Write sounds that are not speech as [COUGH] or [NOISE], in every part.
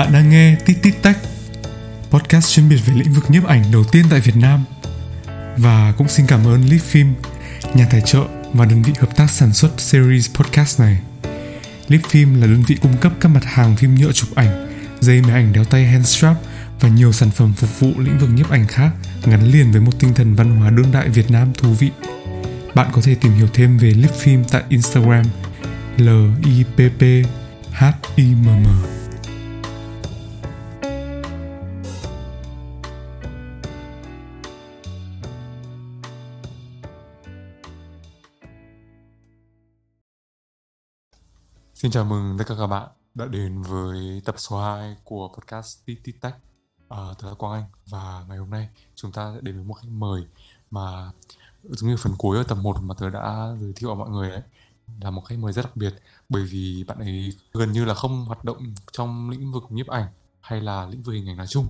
Bạn đang nghe Tít Tít Tech, podcast chuyên biệt về lĩnh vực nhiếp ảnh đầu tiên tại Việt Nam. Và cũng xin cảm ơn Leaf Film, nhà tài trợ và đơn vị hợp tác sản xuất series podcast này. Leaf Film là đơn vị cung cấp các mặt hàng phim nhựa chụp ảnh, dây máy ảnh đeo tay handstrap và nhiều sản phẩm phục vụ lĩnh vực nhiếp ảnh khác gắn liền với một tinh thần văn hóa đương đại Việt Nam thú vị. Bạn có thể tìm hiểu thêm về Lip Film tại Instagram l i p p h i m m Xin chào mừng tất cả các bạn đã đến với tập số 2 của podcast Titi Tech. À, tôi là Quang Anh và ngày hôm nay chúng ta sẽ đến với một khách mời mà giống như phần cuối ở tập 1 mà tôi đã giới thiệu mọi người ấy là một khách mời rất đặc biệt. Bởi vì bạn ấy gần như là không hoạt động trong lĩnh vực nhiếp ảnh hay là lĩnh vực hình ảnh nói chung.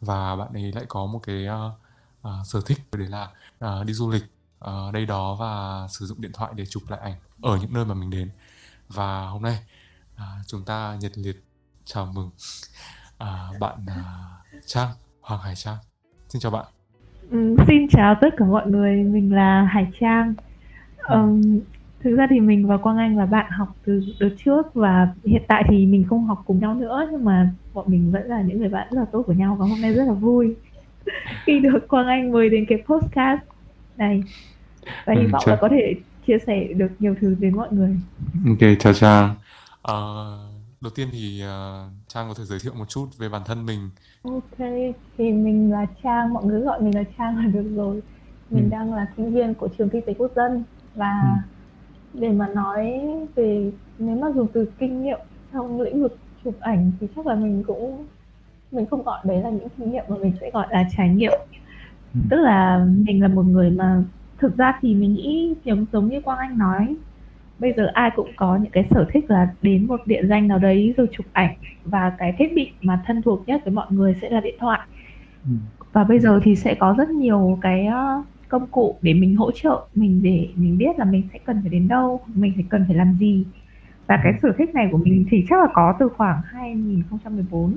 Và bạn ấy lại có một cái uh, uh, sở thích đấy là uh, đi du lịch uh, đây đó và sử dụng điện thoại để chụp lại ảnh ở những nơi mà mình đến và hôm nay à, chúng ta nhiệt liệt chào mừng à, bạn à, Trang Hoàng Hải Trang. Xin chào bạn. Ừ, xin chào tất cả mọi người. Mình là Hải Trang. Um, thực ra thì mình và Quang Anh là bạn học từ đợt trước và hiện tại thì mình không học cùng nhau nữa nhưng mà bọn mình vẫn là những người bạn rất là tốt của nhau và hôm nay rất là vui [LAUGHS] khi được Quang Anh mời đến cái podcast này. Và hy ừ, vọng là có thể chia sẻ được nhiều thứ đến mọi người. Ok, chào Trang. À, đầu tiên thì uh, Trang có thể giới thiệu một chút về bản thân mình. Ok, thì mình là Trang, mọi người gọi mình là Trang là được rồi. Mình ừ. đang là sinh viên của trường kinh tế quốc dân và ừ. để mà nói về nếu mà dùng từ kinh nghiệm trong lĩnh vực chụp ảnh thì chắc là mình cũng mình không gọi đấy là những kinh nghiệm mà mình sẽ gọi là trải nghiệm. Ừ. Tức là mình là một người mà thực ra thì mình nghĩ giống giống như Quang Anh nói bây giờ ai cũng có những cái sở thích là đến một địa danh nào đấy rồi chụp ảnh và cái thiết bị mà thân thuộc nhất với mọi người sẽ là điện thoại ừ. và bây giờ thì sẽ có rất nhiều cái ờ, công cụ để mình hỗ trợ mình để mình biết là mình sẽ cần phải đến đâu mình phải cần phải làm gì và cái sở thích này của mình thì chắc là có từ khoảng 2014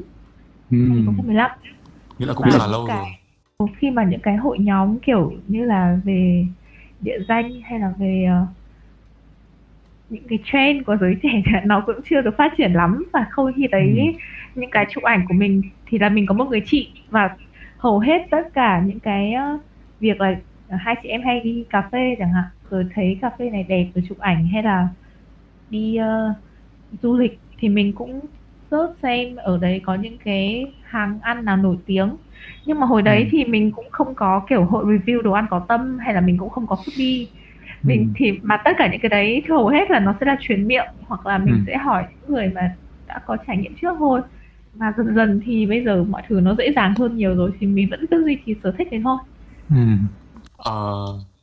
ừ. 2015 nghĩa là cũng rất là lâu rồi khi mà những cái hội nhóm kiểu như là về địa danh hay là về uh, những cái trend của giới trẻ [LAUGHS] nó cũng chưa được phát triển lắm. Và không khi thấy ừ. những cái chụp ảnh của mình thì là mình có một người chị. Và hầu hết tất cả những cái uh, việc là hai chị em hay đi cà phê chẳng hạn rồi thấy cà phê này đẹp rồi chụp ảnh hay là đi uh, du lịch thì mình cũng search xem ở đấy có những cái hàng ăn nào nổi tiếng nhưng mà hồi đấy ừ. thì mình cũng không có kiểu hội review đồ ăn có tâm hay là mình cũng không có foodie mình ừ. thì mà tất cả những cái đấy hầu hết là nó sẽ là truyền miệng hoặc là mình ừ. sẽ hỏi những người mà đã có trải nghiệm trước thôi và dần dần thì bây giờ mọi thứ nó dễ dàng hơn nhiều rồi thì mình vẫn cứ duy trì sở thích đấy thôi ừ. à,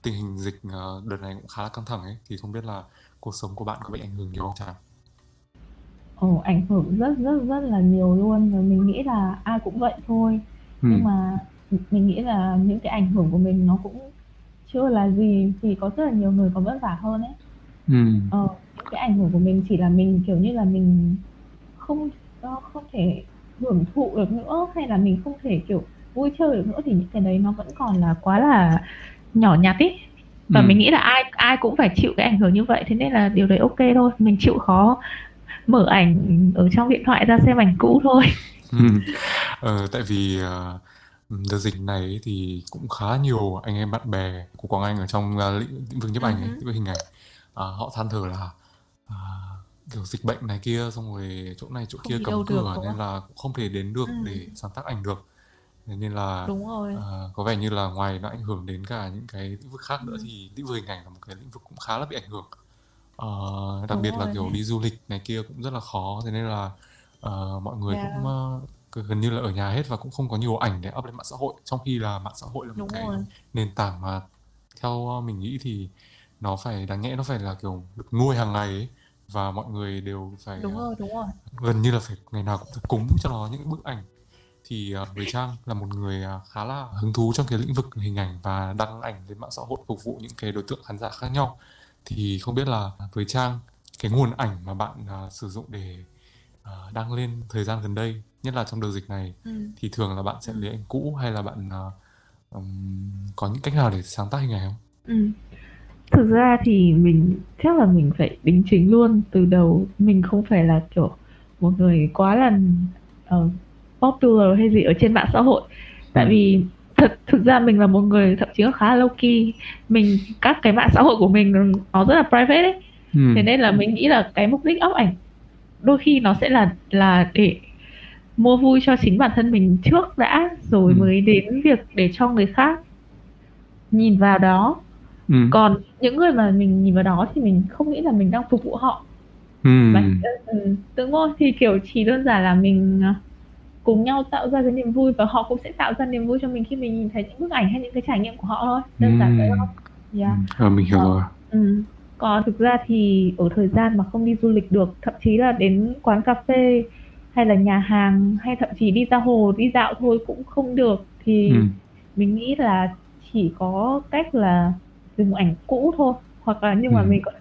tình hình dịch ờ, đợt này cũng khá là căng thẳng ấy thì không biết là cuộc sống của bạn có bị ảnh hưởng nhiều không chàng Ồ, ảnh hưởng rất rất rất là nhiều luôn rồi mình nghĩ là ai cũng vậy thôi ừ. nhưng mà mình nghĩ là những cái ảnh hưởng của mình nó cũng chưa là gì thì có rất là nhiều người có vất vả hơn ấy ừ. ờ, những cái ảnh hưởng của mình chỉ là mình kiểu như là mình không không thể hưởng thụ được nữa hay là mình không thể kiểu vui chơi được nữa thì những cái đấy nó vẫn còn là quá là nhỏ nhặt ý và ừ. mình nghĩ là ai ai cũng phải chịu cái ảnh hưởng như vậy thế nên là điều đấy ok thôi mình chịu khó mở ảnh ở trong điện thoại ra xem ảnh cũ thôi ừ. [LAUGHS] ờ, tại vì uh, đợt dịch này thì cũng khá nhiều anh em bạn bè của Quảng Anh ở trong uh, lĩnh vực nhiếp ảnh ấy, lĩnh vực hình ảnh uh, họ than thở là uh, kiểu dịch bệnh này kia xong rồi chỗ này chỗ không kia cấm cửa nên là cũng không thể đến được ừ. để sáng tác ảnh được nên là Đúng rồi. Uh, có vẻ như là ngoài nó ảnh hưởng đến cả những cái lĩnh vực khác nữa ừ. thì lĩnh vực hình ảnh là một cái lĩnh vực cũng khá là bị ảnh hưởng uh, đặc Đúng biệt rồi. là kiểu đi du lịch này kia cũng rất là khó thế nên là uh, mọi người yeah. cũng uh, gần như là ở nhà hết và cũng không có nhiều ảnh để up lên mạng xã hội trong khi là mạng xã hội là một Đúng cái rồi. nền tảng mà theo mình nghĩ thì nó phải đáng nhẽ nó phải là kiểu được nuôi hàng ngày ấy và mọi người đều phải đúng rồi đúng rồi gần như là phải ngày nào cũng phải cúng cho nó những bức ảnh thì uh, với trang là một người uh, khá là hứng thú trong cái lĩnh vực hình ảnh và đăng ảnh lên mạng xã hội phục vụ những cái đối tượng khán giả khác nhau thì không biết là với trang cái nguồn ảnh mà bạn uh, sử dụng để uh, đăng lên thời gian gần đây nhất là trong đợt dịch này ừ. thì thường là bạn sẽ ừ. lấy ảnh cũ hay là bạn uh, um, có những cách nào để sáng tác hình ảnh không? Ừ. Thực ra thì mình chắc là mình phải đính chính luôn từ đầu mình không phải là kiểu một người quá là uh, popular hay gì ở trên mạng xã hội tại ừ. vì thật thực ra mình là một người thậm chí là khá là low key mình các cái mạng xã hội của mình nó rất là private ấy ừ. thế nên là mình nghĩ là cái mục đích up ảnh đôi khi nó sẽ là là để mua vui cho chính bản thân mình trước đã rồi ừ. mới đến việc để cho người khác nhìn vào đó ừ. còn những người mà mình nhìn vào đó thì mình không nghĩ là mình đang phục vụ họ ừ. Ừ, đúng không thì kiểu chỉ đơn giản là mình à, cùng nhau tạo ra cái niềm vui và họ cũng sẽ tạo ra niềm vui cho mình khi mình nhìn thấy những bức ảnh hay những cái trải nghiệm của họ thôi đơn giản vậy không yeah. ừ, mình hiểu rồi ừ. Còn thực ra thì ở thời gian mà không đi du lịch được thậm chí là đến quán cà phê hay là nhà hàng hay thậm chí đi ra hồ đi dạo thôi cũng không được thì ừ. mình nghĩ là chỉ có cách là dùng ảnh cũ thôi hoặc là nhưng mà ừ. mình có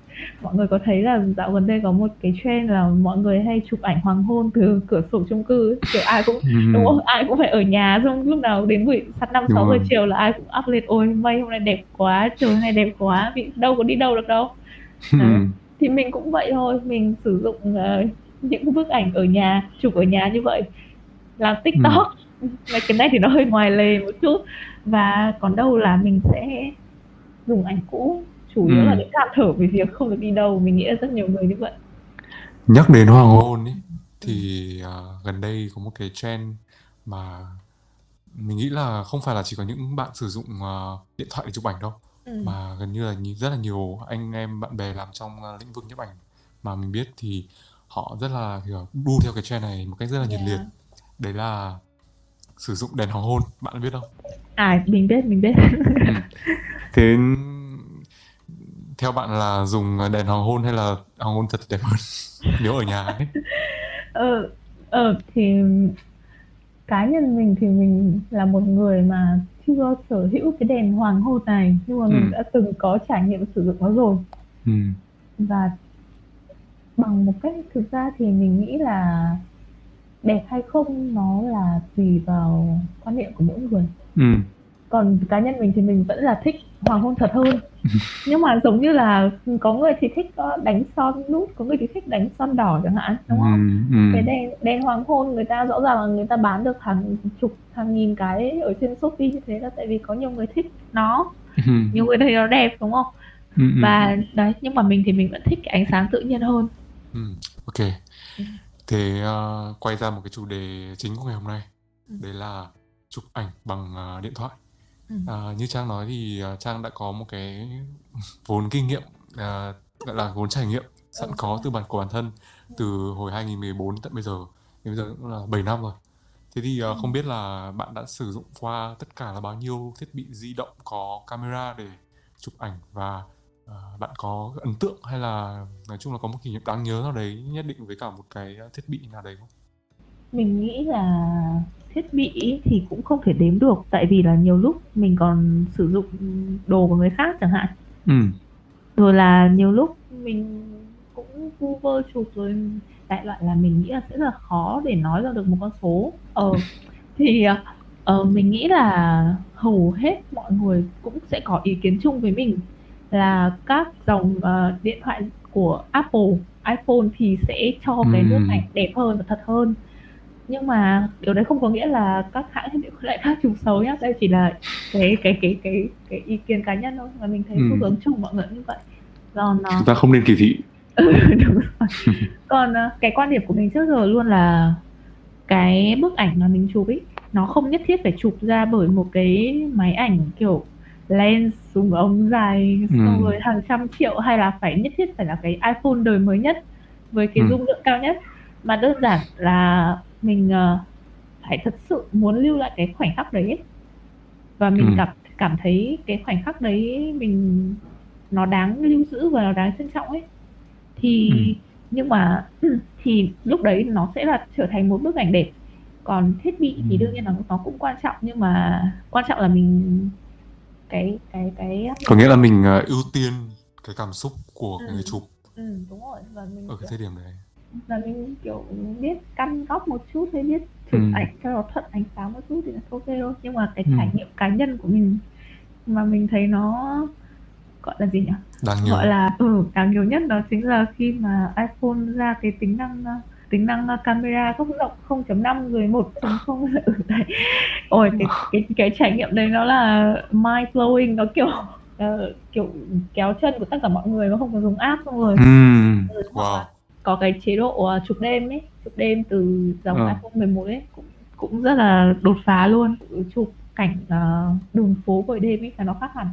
mọi người có thấy là dạo gần đây có một cái trend là mọi người hay chụp ảnh hoàng hôn từ cửa sổ chung cư kiểu ai cũng ừ. đúng không ai cũng phải ở nhà xong lúc nào đến buổi sát năm sáu giờ chiều là ai cũng up lên ôi mây hôm nay đẹp quá trời hôm nay đẹp quá bị đâu có đi đâu được đâu ừ. thì mình cũng vậy thôi mình sử dụng uh, những bức ảnh ở nhà chụp ở nhà như vậy làm tiktok ừ. [LAUGHS] cái này thì nó hơi ngoài lề một chút và còn đâu là mình sẽ dùng ảnh cũ chủ yếu ừ. là để than thở về việc không được đi đâu mình nghĩ là rất nhiều người như vậy nhắc đến hoàng hôn ấy thì uh, gần đây có một cái trend mà mình nghĩ là không phải là chỉ có những bạn sử dụng uh, điện thoại để chụp ảnh đâu ừ. mà gần như là rất là nhiều anh em bạn bè làm trong uh, lĩnh vực nhiếp ảnh mà mình biết thì họ rất là kiểu đu theo cái trend này một cách rất là nhiệt yeah. liệt đấy là sử dụng đèn hoàng hôn bạn biết không à mình biết mình biết ừ. [LAUGHS] thế theo bạn là dùng đèn hoàng hôn hay là hoàng hôn thật đẹp hơn [LAUGHS] nếu ở nhà ấy [LAUGHS] ờ ờ thì cá nhân mình thì mình là một người mà chưa sở hữu cái đèn hoàng hôn này nhưng mà ừ. mình đã từng có trải nghiệm sử dụng nó rồi ừ. và bằng một cách thực ra thì mình nghĩ là đẹp hay không nó là tùy vào quan niệm của mỗi người ừ. còn cá nhân mình thì mình vẫn là thích hoàng hôn thật hơn [LAUGHS] nhưng mà giống như là có người thì thích ờ, đánh son nút có người thì thích đánh son đỏ chẳng hạn đúng không? Ừ, ừ. cái đèn đèn hoàng hôn người ta rõ ràng là người ta bán được hàng chục hàng nghìn cái ở trên shopee như thế là tại vì có nhiều người thích nó. Ừ. nhiều người thấy nó đẹp đúng không? Ừ, ừ. và đấy nhưng mà mình thì mình vẫn thích cái ánh sáng tự nhiên hơn. Ừ, ok. Thế uh, quay ra một cái chủ đề chính của ngày hôm nay. Đấy là chụp ảnh bằng uh, điện thoại Ừ. À, như Trang nói thì uh, Trang đã có một cái [LAUGHS] vốn kinh nghiệm uh, gọi là vốn trải nghiệm sẵn ừ. có từ bản của bản thân từ hồi 2014 tận bây giờ thì bây giờ cũng là 7 năm rồi thế thì uh, không biết là bạn đã sử dụng qua tất cả là bao nhiêu thiết bị di động có camera để chụp ảnh và uh, bạn có ấn tượng hay là nói chung là có một kỷ niệm đáng nhớ nào đấy nhất định với cả một cái thiết bị nào đấy không mình nghĩ là thiết bị thì cũng không thể đếm được tại vì là nhiều lúc mình còn sử dụng đồ của người khác chẳng hạn. Ừ. rồi là nhiều lúc mình cũng vơ chụp rồi đại loại là mình nghĩ là sẽ là khó để nói ra được một con số. Ờ thì ờ, mình nghĩ là hầu hết mọi người cũng sẽ có ý kiến chung với mình là các dòng uh, điện thoại của Apple iPhone thì sẽ cho cái nước ảnh đẹp hơn và thật hơn nhưng mà điều đấy không có nghĩa là các hãng bị lại [LAUGHS] khác chụp xấu nhá đây chỉ là cái cái cái cái cái ý kiến cá nhân thôi và mình thấy xu ừ. hướng chung mọi người như vậy còn uh... chúng ta không nên kỳ thị [LAUGHS] ừ, đúng rồi. [LAUGHS] còn uh, cái quan điểm của mình trước giờ luôn là cái bức ảnh mà mình chụp ấy nó không nhất thiết phải chụp ra bởi một cái máy ảnh kiểu lens dùng ống dài ừ. xong rồi hàng trăm triệu hay là phải nhất thiết phải là cái iPhone đời mới nhất với cái ừ. dung lượng cao nhất mà đơn giản là mình uh, phải thật sự muốn lưu lại cái khoảnh khắc đấy ấy. và mình ừ. cảm cảm thấy cái khoảnh khắc đấy mình nó đáng lưu giữ và nó đáng trân trọng ấy thì ừ. nhưng mà [CLEARS THROAT] thì lúc đấy nó sẽ là trở thành một bức ảnh đẹp còn thiết bị thì ừ. đương nhiên là nó cũng quan trọng nhưng mà quan trọng là mình cái cái cái có nghĩa là mình uh, ưu tiên cái cảm xúc của ừ. người chụp ừ, đúng rồi và mình ở cái thời điểm đấy là mình kiểu biết căn góc một chút hay biết chụp Ừm. ảnh cho nó thuận ánh sáng một chút thì là ok thôi nhưng mà cái Ừm. trải nghiệm cá nhân của mình mà mình thấy nó gọi là gì nhỉ Đáng nhớ. gọi là ừ đáng nhớ nhất đó chính là khi mà iPhone ra cái tính năng tính năng camera góc rộng 0.5 rồi 1.0 ừ, đấy. ôi cái cái cái trải nghiệm đấy nó là mind blowing nó kiểu ờ, kiểu kéo chân của tất cả mọi người mà không có dùng app xong rồi. Ừ, hoặc Wow. Có cái chế độ ờ, chụp đêm ấy chụp đêm từ dòng Ờ. iPhone 11 ấy cũng cũng rất là đột phá luôn chụp cảnh ờ, đường phố buổi đêm ấy là nó khác hẳn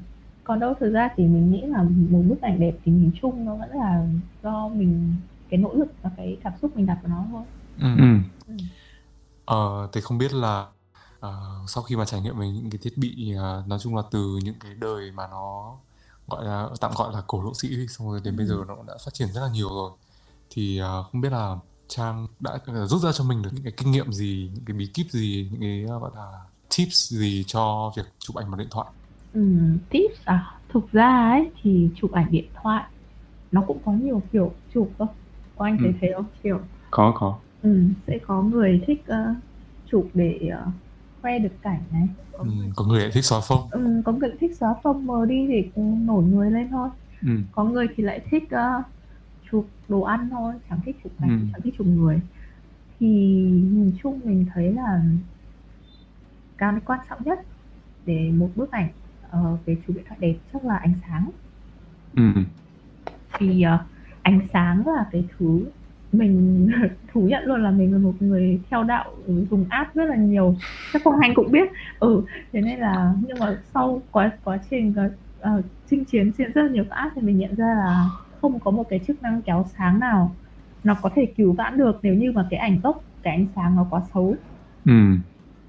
còn đâu thực ra thì mình nghĩ là một bức ảnh đẹp thì nhìn chung nó vẫn là do mình cái nỗ lực và cái cảm xúc mình đặt vào nó thôi Ừm. Ừm. ừ. Ờ, thì không biết là ờ, sau khi mà trải nghiệm về những cái thiết bị ờ, nói chung là từ những cái đời mà nó gọi là tạm gọi là cổ lỗ sĩ xong rồi đến bây giờ Ừ. nó cũng đã phát triển rất là nhiều rồi thì ờ, không biết là Trang đã rút ra cho mình được những cái kinh nghiệm gì những cái bí kíp gì những cái ờ, gọi là tips gì cho việc chụp ảnh bằng điện thoại? Ừ, tips à? Thực ra ấy thì chụp ảnh điện thoại nó cũng có nhiều kiểu chụp cơ. Có anh thấy Ừ. thế không? Kiểu Có, có. ừ, sẽ có người thích ờ, chụp để ờ, khoe được cảnh này. Có, Ừm, có người lại thích xóa phông. Ừ, có người thích xóa phông mờ đi để nổi người lên thôi. Ừm. có người thì lại thích ờ, chụp đồ ăn thôi chẳng thích chụp cảnh Ừ. chẳng thích chụp người thì nhìn chung mình thấy là cái quan trọng nhất để một bức ảnh ờ, về chụp điện thoại đẹp chắc là ánh sáng Ừm. thì ờ, ánh sáng là cái thứ mình [LAUGHS] thú nhận luôn là mình là một người theo đạo dùng app rất là nhiều chắc không anh cũng biết ừ thế nên là nhưng mà sau quá quá trình uh, chinh chiến trên rất là nhiều app thì mình nhận ra là không có một cái chức năng kéo sáng nào nó có thể cứu vãn được nếu như mà cái ảnh gốc cái ánh sáng nó quá xấu Ừm.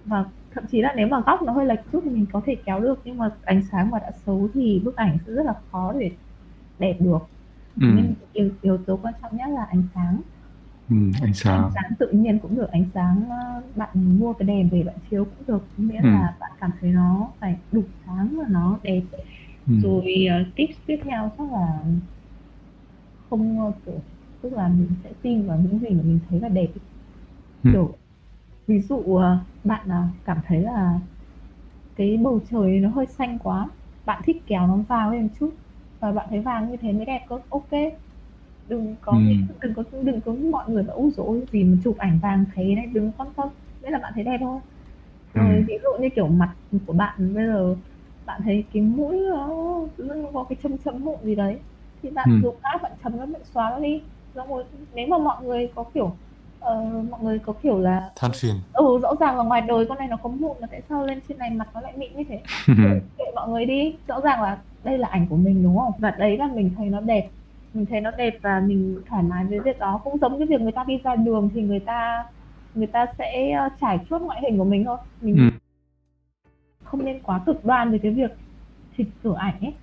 và thậm chí là nếu mà góc nó hơi lệch chút thì mình có thể kéo được nhưng mà ánh sáng mà đã xấu thì bức ảnh sẽ rất là khó để đẹp được Ừm. nên yếu, yếu tố quan trọng nhất là ánh sáng Ừm. Ánh ánh sáng. sáng tự nhiên cũng được ánh sáng ờ, bạn mua cái đèn về bạn chiếu cũng được miễn Ừ. là bạn cảm thấy nó phải đủ sáng và nó đẹp Ừm. rồi ờ, tips tiếp theo chắc là không ờ, kiểu tức là mình sẽ tin vào những gì mà mình thấy là đẹp. Ừ. kiểu ví dụ ờ, bạn ờ, cảm thấy là cái bầu trời nó hơi xanh quá bạn thích kéo nó vàng lên một chút và bạn thấy vàng như thế mới đẹp cơ ok đừng có Ừ. đừng có đừng có mọi người bảo úi dối gì mà chụp ảnh vàng thế đấy đừng quan tâm đấy là bạn thấy đẹp thôi rồi Ừ. ví dụ như kiểu mặt của bạn bây giờ bạn thấy cái mũi nó nó có cái chấm chấm mụn gì đấy thì bạn Ừ. dùng app bạn chấm nó bạn xóa nó đi. Xong rồi nếu mà mọi người có kiểu ờ, mọi người có kiểu là than phiền. Ừ rõ ràng là ngoài đời con này nó có mụn mà tại sao lên trên này mặt nó lại mịn như thế? [LAUGHS] Kệ mọi người đi. Rõ ràng là đây là ảnh của mình đúng không? Và đấy là mình thấy nó đẹp. Mình thấy nó đẹp và mình thoải mái với việc đó. Cũng giống cái việc người ta đi ra đường thì người ta người ta sẽ ờ, trải chuốt ngoại hình của mình thôi. Mình Ừm. không nên quá cực đoan về cái việc chỉnh sửa ảnh ấy.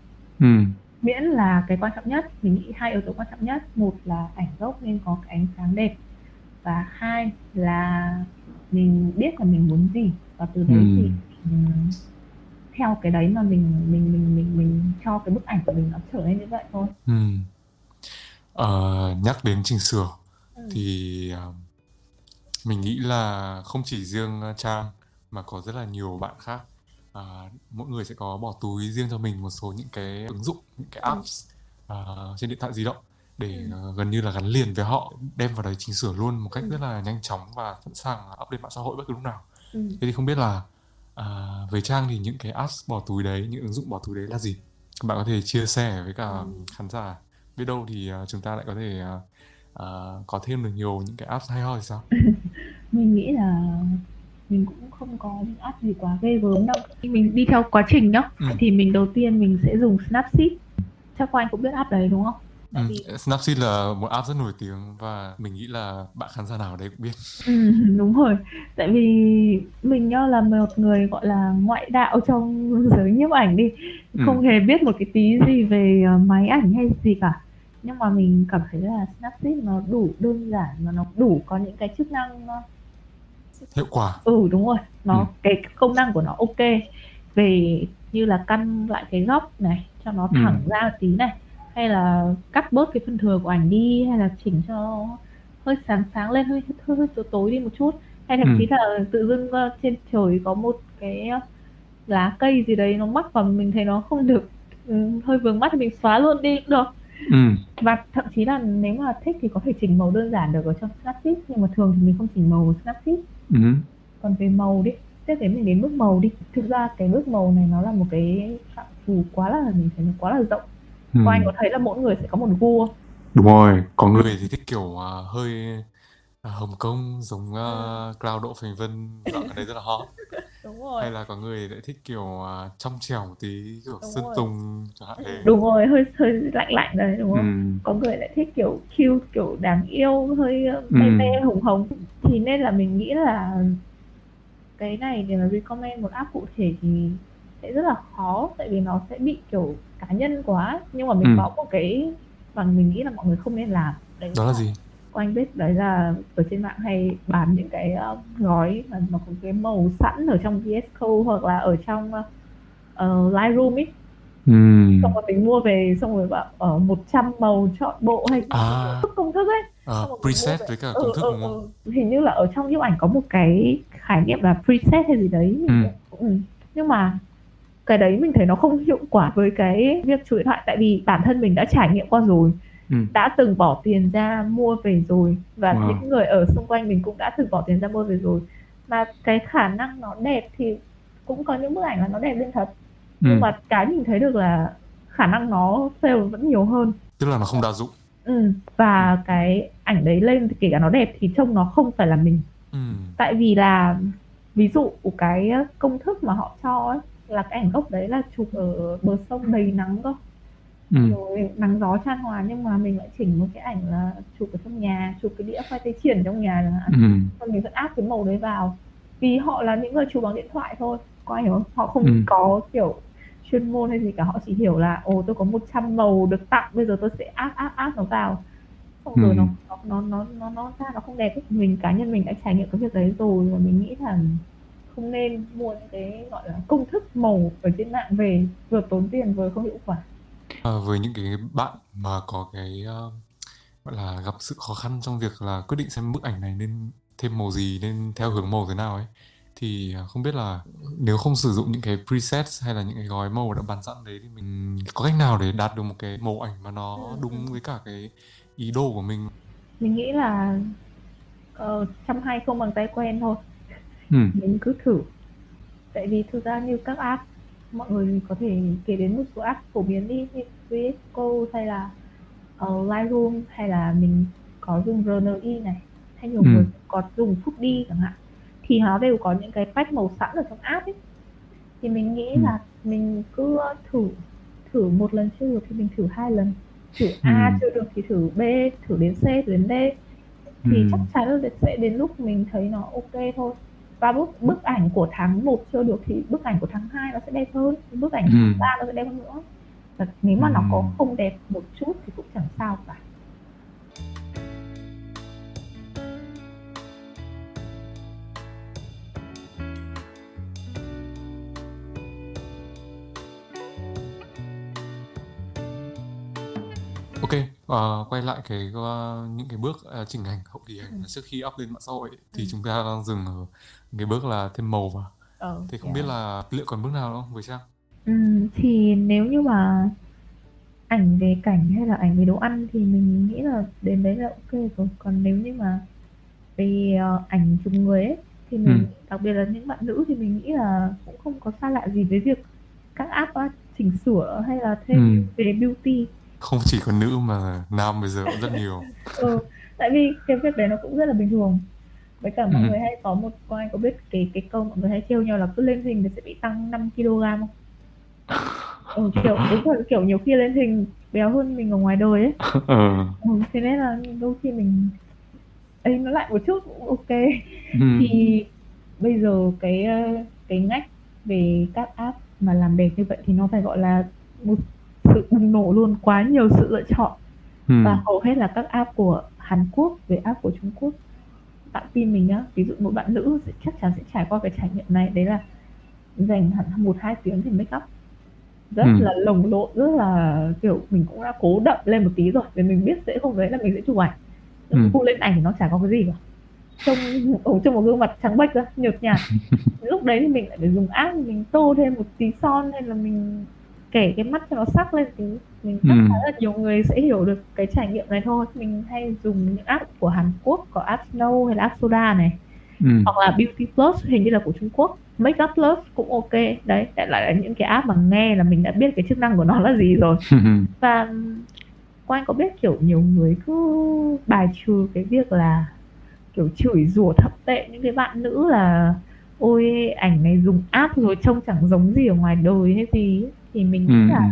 Ừm. Miễn là cái quan trọng nhất mình nghĩ hai yếu tố quan trọng nhất một là ảnh gốc nên có cái ánh sáng đẹp và hai là mình biết là mình muốn gì và từ đấy Ừm. thì mình theo cái đấy mà mình mình mình mình mình cho cái bức ảnh của mình nó trở nên như vậy thôi Ừm. Ờ, nhắc đến chỉnh sửa Ừ. thì ờ, mình nghĩ là không chỉ riêng ờ, Trang mà có rất là nhiều bạn khác à, mỗi người sẽ có bỏ túi riêng cho mình một số những cái ứng dụng những cái Ừ. apps ờ, trên điện thoại di động để Ừ. ờ, gần như là gắn liền với họ đem vào đấy chỉnh sửa luôn một cách Ừ. rất là nhanh chóng và sẵn sàng update mạng xã hội bất cứ lúc nào ừ. thế thì không biết là à, với Trang thì những cái apps bỏ túi đấy những ứng dụng bỏ túi đấy là gì bạn có thể chia sẻ với cả Ừ. khán giả biết đâu thì ờ, chúng ta lại có thể ờ, ờ, có thêm được nhiều những cái apps hay ho thì sao [LAUGHS] mình nghĩ là mình cũng không có những app gì quá ghê gớm đâu mình đi theo quá trình nhá Ừ. thì mình đầu tiên mình sẽ dùng Snapseed chắc anh cũng biết app đấy đúng không Ừ, vì Snapseed là một app rất nổi tiếng và mình nghĩ là bạn khán giả nào đây cũng biết. Ừ, [LAUGHS] đúng rồi tại vì mình nhá là một người gọi là ngoại đạo trong [LAUGHS] giới nhiếp ảnh đi Ừ. không hề biết một cái tí gì về ờ, máy ảnh hay gì cả nhưng mà mình cảm thấy là Snapseed nó đủ đơn giản và nó đủ có những cái chức năng ờ, Hiệu quả. ừ đúng rồi nó Ừ. cái công năng của nó ok về như là căn lại cái góc này cho nó Ừ. thẳng ra tí này hay là cắt bớt cái phần thừa của ảnh đi hay là chỉnh cho hơi sáng sáng lên hơi hơi, hơi tối tối đi một chút hay thậm Ừ. chí là tự dưng ờ, trên trời có một cái lá cây gì đấy nó mắc vào mình thấy nó không được ừ, hơi vướng mắt thì mình xóa luôn đi cũng được Ừ. và thậm chí là nếu mà thích thì có thể chỉnh màu đơn giản được ở trong Snapseed nhưng mà thường thì mình không chỉnh màu Snapseed Ừ. còn về màu đi tiếp đến mình đến bước màu đi thực ra cái bước màu này nó là một cái phạm trù quá là mình thấy nó quá là rộng Ừ. và anh có thấy là mỗi người sẽ có một gu không? Đúng rồi, có người thì thích kiểu à, hơi à, Hồng Kông giống uh, Cloud Độ Phành Vân dạo gần đây rất là hot đúng rồi hay là có người lại thích kiểu à, trong trẻo một tí kiểu Đúng Sơn rồi. Tùng chẳng hạn thế đúng rồi hơi hơi lạnh lạnh đấy đúng không Ừ. có người lại thích kiểu cute kiểu đáng yêu hơi ờ, mê Ừ. mê hồng hồng thì nên là mình nghĩ là cái này để mà recommend một app cụ thể thì sẽ rất là khó tại vì nó sẽ bị kiểu cá nhân quá nhưng mà mình Ừ. có một cái mà mình nghĩ là mọi người không nên làm đấy đó là gì Cô anh biết đấy là ở trên mạng hay bán những cái ờ, gói mà nó có cái màu sẵn ở trong VS Code hoặc là ở trong uh, Lightroom ấy Ừ. xong rồi mình mua về xong rồi bảo ở 100 màu chọn bộ hay à công thức ấy à, xong rồi mình preset với cả về. công Ừ, thức ừ, đúng không ừ. hình như là ở trong nhiếp ảnh có một cái khái niệm là preset hay gì đấy Ừ. ừ. nhưng mà cái đấy mình thấy nó không hiệu quả với cái việc chủ điện thoại tại vì bản thân mình đã trải nghiệm qua rồi Ừ. đã từng bỏ tiền ra mua về rồi và Wow. những người ở xung quanh mình cũng đã từng bỏ tiền ra mua về rồi mà cái khả năng nó đẹp thì cũng có những bức ảnh là nó đẹp lên thật Ừ. nhưng mà cái mình thấy được là khả năng nó fail vẫn nhiều hơn tức là nó không đa dụng ừ. và cái ảnh đấy lên kể cả nó đẹp thì trông nó không phải là mình ừ. tại vì là ví dụ của cái công thức mà họ cho ấy là cái ảnh gốc đấy là chụp ở bờ sông đầy nắng cơ Ừ. rồi nắng gió chan hòa nhưng mà mình lại chỉnh một cái ảnh là chụp ở trong nhà chụp cái đĩa khoai tây chiên trong nhà chẳng hạn Ừ. và mình vẫn áp cái màu đấy vào vì họ là những người chụp bằng điện thoại thôi có hiểu không họ không Ừ. có kiểu chuyên môn hay gì cả họ chỉ hiểu là ồ tôi có 100 màu được tặng bây giờ tôi sẽ áp áp áp nó vào xong rồi Ừ. nó nó nó nó nó nó ra nó không đẹp ấy. mình cá nhân mình đã trải nghiệm cái việc đấy rồi và mình nghĩ là không nên mua những cái gọi là công thức màu ở trên mạng về vừa tốn tiền vừa không hiệu quả À, với những cái bạn mà có cái ờ, gọi là gặp sự khó khăn trong việc là quyết định xem bức ảnh này nên thêm màu gì nên theo hướng màu thế nào ấy thì ờ, không biết là nếu không sử dụng những cái presets hay là những cái gói màu đã bán sẵn đấy thì mình có cách nào để đạt được một cái màu ảnh mà nó Ừ, đúng ừ. với cả cái ý đồ của mình mình nghĩ là uh, trăm hay không bằng tay quen thôi Ừ. mình cứ thử tại vì thực ra như các app mọi người có thể kể đến một số app phổ biến đi như VS Code hay là uh, Lightroom hay là mình có dùng RNI này hay nhiều Ừ. người có dùng Phúc đi chẳng hạn thì nó đều có những cái pack màu sẵn ở trong app ấy thì mình nghĩ Ừ. là mình cứ thử thử một lần chưa được thì mình thử hai lần thử A Ừ. chưa được thì thử B thử đến C thử đến D thì Ừ. chắc chắn là sẽ đến lúc mình thấy nó ok thôi và bức bức ảnh của tháng 1 chưa được thì bức ảnh của tháng 2 nó sẽ đẹp hơn bức ảnh Ừ. tháng 3 nó sẽ đẹp hơn nữa và nếu mà nó có Ừ. không đẹp một chút thì cũng chẳng sao cả ờ, quay lại cái ờ, những cái bước ờ, chỉnh ảnh hậu kỳ ảnh trước khi up lên mạng xã hội ấy, thì Ừ. chúng ta đang dừng ở cái bước là thêm màu vào. ờ, Thì không biết là liệu còn bước nào không với Trang? Ừm, thì nếu như mà ảnh về cảnh hay là ảnh về đồ ăn thì mình nghĩ là đến đấy là ok rồi còn nếu như mà về ờ, ảnh chụp người ấy thì mình Ừ. đặc biệt là những bạn nữ thì mình nghĩ là cũng không có xa lạ gì với việc các app á, chỉnh sửa hay là thêm Ừ. về beauty Không chỉ có nữ mà nam bây giờ cũng rất nhiều. [LAUGHS] ừ, tại vì cái việc đấy nó cũng rất là bình thường với cả mọi Ừ. người hay có một có ai có biết cái cái câu mọi người hay trêu nhau là cứ lên hình thì sẽ bị tăng 5 kg không [LAUGHS] ừ, kiểu đúng rồi kiểu nhiều khi lên hình béo hơn mình ở ngoài đời ấy Ờ. ừ, thế nên là đôi khi mình ấy nó lại một chút cũng ok Ừ. thì bây giờ cái ờ, cái ngách về các app mà làm đẹp như vậy thì nó phải gọi là một sự bùng nổ luôn quá nhiều sự lựa chọn. Ừ. và hầu hết là các app của Hàn Quốc về app của Trung Quốc. Bạn tin mình nhá ví dụ một bạn nữ sẽ chắc chắn sẽ trải qua cái trải nghiệm này. Đấy là dành hẳn một hai tiếng để make up. Rất Ừ. là lồng lộn rất là kiểu mình cũng đã cố đậm lên một tí rồi. Vì mình biết sẽ hôm đấy là mình sẽ chụp ảnh. Ừ. Lên ảnh thì nó chả có cái gì cả. Trông ở trong một gương mặt trắng bệch á nhợt nhạt. [LAUGHS] Lúc đấy thì mình lại phải dùng app mình tô thêm một tí son hay là mình kẻ cái mắt cho nó sắc lên tí. Mình chắc Ừ. là nhiều người sẽ hiểu được cái trải nghiệm này thôi. Mình hay dùng những app của Hàn Quốc có app Snow hay là app Soda này. Ừ. hoặc là Beauty Plus hình như là của Trung Quốc. Makeup Plus cũng ok. Đấy đại lại là những cái app mà nghe là mình đã biết cái chức năng của nó là gì rồi. [LAUGHS] Và Quang có biết kiểu nhiều người cứ bài trừ cái việc là kiểu chửi rủa thậm tệ những cái bạn nữ là ôi ảnh này dùng app rồi trông chẳng giống gì ở ngoài đời hay gì ấy. thì mình nghĩ Ừ. là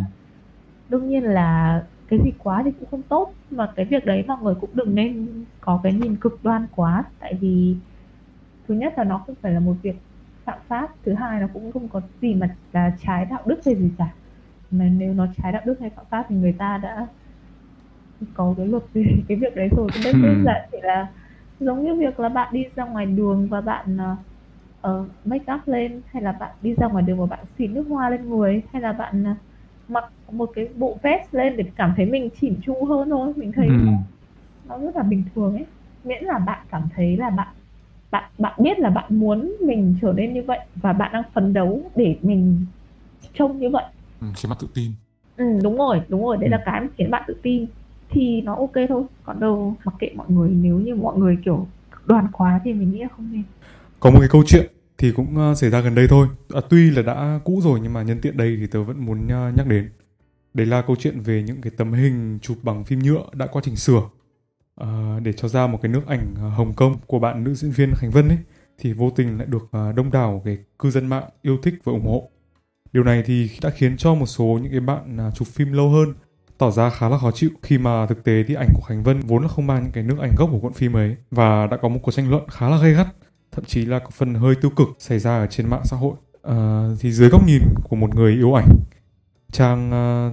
đương nhiên là cái gì quá thì cũng không tốt mà cái việc đấy mọi người cũng đừng nên có cái nhìn cực đoan quá tại vì thứ nhất là nó không phải là một việc phạm pháp thứ hai nó cũng không có gì mà là trái đạo đức hay gì cả mà nếu nó trái đạo đức hay phạm pháp thì người ta đã có cái luật về [LAUGHS] cái việc đấy rồi cái đơn Ừ. giản chỉ là giống như việc là bạn đi ra ngoài đường và bạn uh, make up lên hay là bạn đi ra ngoài đường và bạn xịt nước hoa lên người hay là bạn ờ, mặc một cái bộ vest lên để cảm thấy mình chỉn chu hơn thôi mình thấy Ừ. nó rất là bình thường ấy. Miễn là bạn cảm thấy là bạn bạn bạn biết là bạn muốn mình trở nên như vậy và bạn đang phấn đấu để mình trông như vậy. Ừ, khiến bạn tự tin. Ừ, đúng rồi đúng rồi đấy Ừ. là cái mà khiến bạn tự tin. Thì nó ok thôi còn đâu mặc kệ mọi người nếu như mọi người kiểu đoan quá thì mình nghĩ là không nên có một cái câu chuyện thì cũng ờ, xảy ra gần đây thôi. À, tuy là đã cũ rồi nhưng mà nhân tiện đây thì tớ vẫn muốn ờ, nhắc đến. Đấy là câu chuyện về những cái tấm hình chụp bằng phim nhựa đã qua chỉnh sửa à, để cho ra một cái nước ảnh Hồng Kông của bạn nữ diễn viên Khánh Vân ấy thì vô tình lại được đông đảo cái cư dân mạng yêu thích và ủng hộ. Điều này thì đã khiến cho một số những cái bạn chụp phim lâu hơn tỏ ra khá là khó chịu khi mà thực tế thì ảnh của Khánh Vân vốn là không mang những cái nước ảnh gốc của cuộn phim ấy và đã có một cuộc tranh luận khá là gay gắt thậm chí là có phần hơi tiêu cực xảy ra ở trên mạng xã hội. Ờ, thì dưới góc nhìn của một người yêu ảnh trang ờ,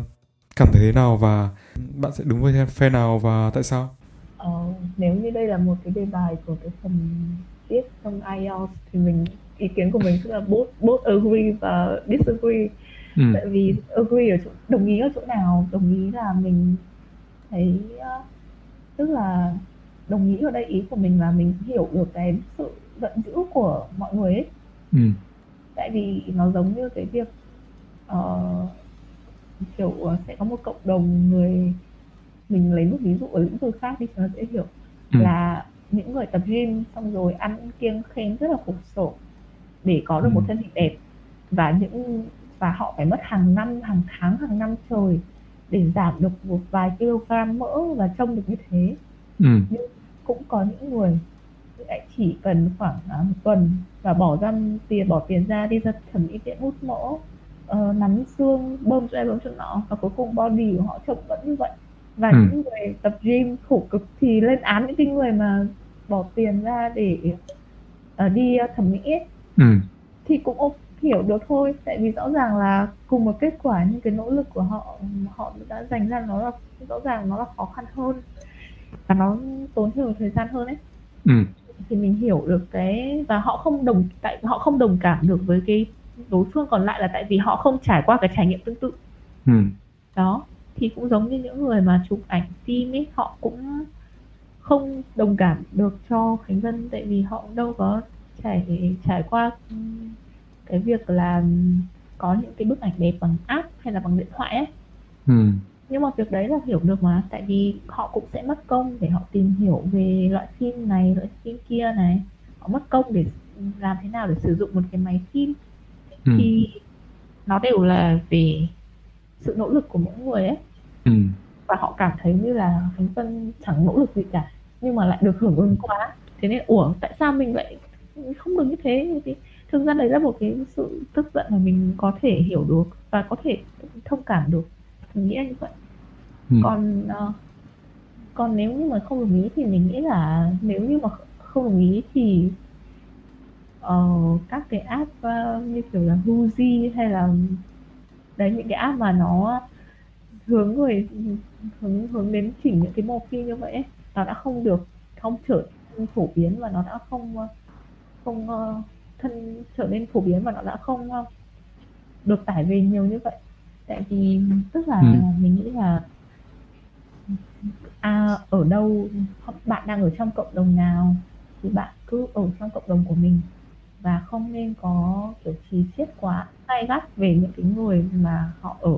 cảm thấy thế nào và bạn sẽ đứng với phe nào và tại sao? Ờ, nếu như đây là một cái đề bài của cái phần viết trong IELTS thì mình ý kiến của mình sẽ là both both agree và disagree. Ừ. tại vì agree ở chỗ đồng ý ở chỗ nào? Đồng ý là mình thấy ờ, tức là đồng ý ở đây ý của mình là mình hiểu được cái sự giận dữ của mọi người ấy Ừ. tại vì nó giống như cái việc ờ, kiểu ờ, sẽ có một cộng đồng người mình lấy một ví dụ ở lĩnh vực khác đi cho nó dễ hiểu Ừ. là những người tập gym xong rồi ăn kiêng khem rất là khổ sở để có được một Ừ. thân hình đẹp và những và họ phải mất hàng năm hàng tháng hàng năm trời để giảm được một vài kg mỡ và trông được như thế Ừ. cũng có những người lại chỉ cần khoảng à, một tuần và bỏ ra tiền bỏ tiền ra đi ra thẩm mỹ viện hút mỡ ờ, nắn xương bơm cho em bơm cho nọ và cuối cùng body của họ trông vẫn như vậy và Ừ. những người tập gym khổ cực thì lên án những cái người mà bỏ tiền ra để ờ, đi ờ, thẩm mỹ ấy, Ừ. thì cũng hiểu được thôi tại vì rõ ràng là cùng một kết quả nhưng cái nỗ lực của họ họ đã dành ra nó là rõ ràng nó là khó khăn hơn và nó tốn nhiều thời gian hơn ấy Ừ. thì mình hiểu được cái và họ không đồng tại họ không đồng cảm được với cái đối phương còn lại là tại vì họ không trải qua cái trải nghiệm tương tự Ừ. đó thì cũng giống như những người mà chụp ảnh phim ấy họ cũng không đồng cảm được cho Khánh Vân tại vì họ đâu có trải trải qua ừm, cái việc là có những cái bức ảnh đẹp bằng app hay là bằng điện thoại ấy Ừ. nhưng mà việc đấy là hiểu được mà tại vì họ cũng sẽ mất công để họ tìm hiểu về loại phim này loại phim kia này. Họ mất công để làm thế nào để sử dụng một cái máy phim. Ừ. thì nó đều là về sự nỗ lực của mỗi người ấy. Ừ. và họ cảm thấy như là Khánh Vân chẳng nỗ lực gì cả nhưng mà lại được hưởng ứng quá. Thế nên ủa tại sao mình lại không được như thế? Thì thực ra đấy là một cái sự tức giận mà mình có thể hiểu được và có thể thông cảm được mình nghĩ là như vậy Ừ. còn ờ, còn nếu như mà không đồng ý thì mình nghĩ là nếu như mà không đồng ý thì ờ, các cái app ờ, như kiểu là Huzi hay là đấy những cái app mà nó hướng người hướng hướng đến chỉnh những cái mô phim như vậy ấy, nó đã không được không trở phổ biến và nó đã không không ờ, thân trở nên phổ biến và nó đã không ờ, được tải về nhiều như vậy tại vì tức là Ừ. mình nghĩ là à, ở đâu bạn đang ở trong cộng đồng nào thì bạn cứ ở trong cộng đồng của mình và không nên có kiểu trí chiết quá gay gắt về những cái người mà họ ở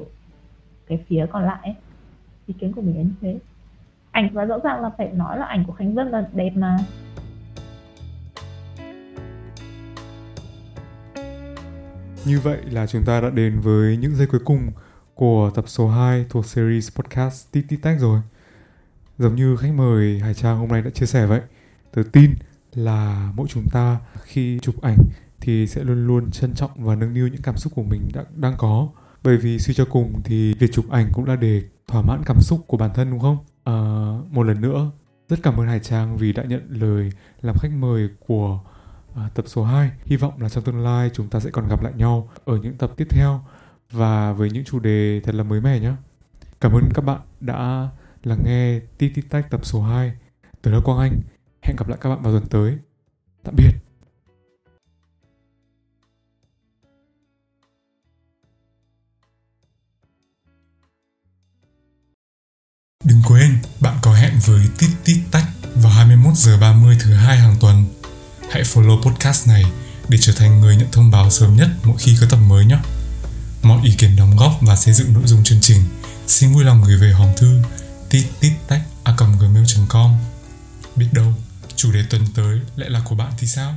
cái phía còn lại ấy. ý kiến của mình là như thế ảnh và rõ ràng là phải nói là ảnh của khánh vân là đẹp mà Như vậy là chúng ta đã đến với những giây cuối cùng của tập số 2 thuộc series podcast Tít Tít Tách rồi. Giống như khách mời Hải Trang hôm nay đã chia sẻ vậy, tớ tin là mỗi chúng ta khi chụp ảnh thì sẽ luôn luôn trân trọng và nâng niu những cảm xúc của mình đã, đang có. Bởi vì suy cho cùng thì việc chụp ảnh cũng là để thỏa mãn cảm xúc của bản thân đúng không? À, một lần nữa, rất cảm ơn Hải Trang vì đã nhận lời làm khách mời của à, tập số 2. Hy vọng là trong tương lai chúng ta sẽ còn gặp lại nhau ở những tập tiếp theo và với những chủ đề thật là mới mẻ nhé. Cảm ơn các bạn đã lắng nghe Tít Tít Tách tập số 2. Tôi là Quang Anh. Hẹn gặp lại các bạn vào tuần tới. Tạm biệt. Đừng quên, bạn có hẹn với Tít Tít Tách vào 21 giờ 30 thứ hai hàng tuần. Hãy follow podcast này để trở thành người nhận thông báo sớm nhất mỗi khi có tập mới nhé. Mọi ý kiến đóng góp và xây dựng nội dung chương trình xin vui lòng gửi về hòm thư tít tít tách a gmail.com Biết đâu, chủ đề tuần tới lại là của bạn thì sao?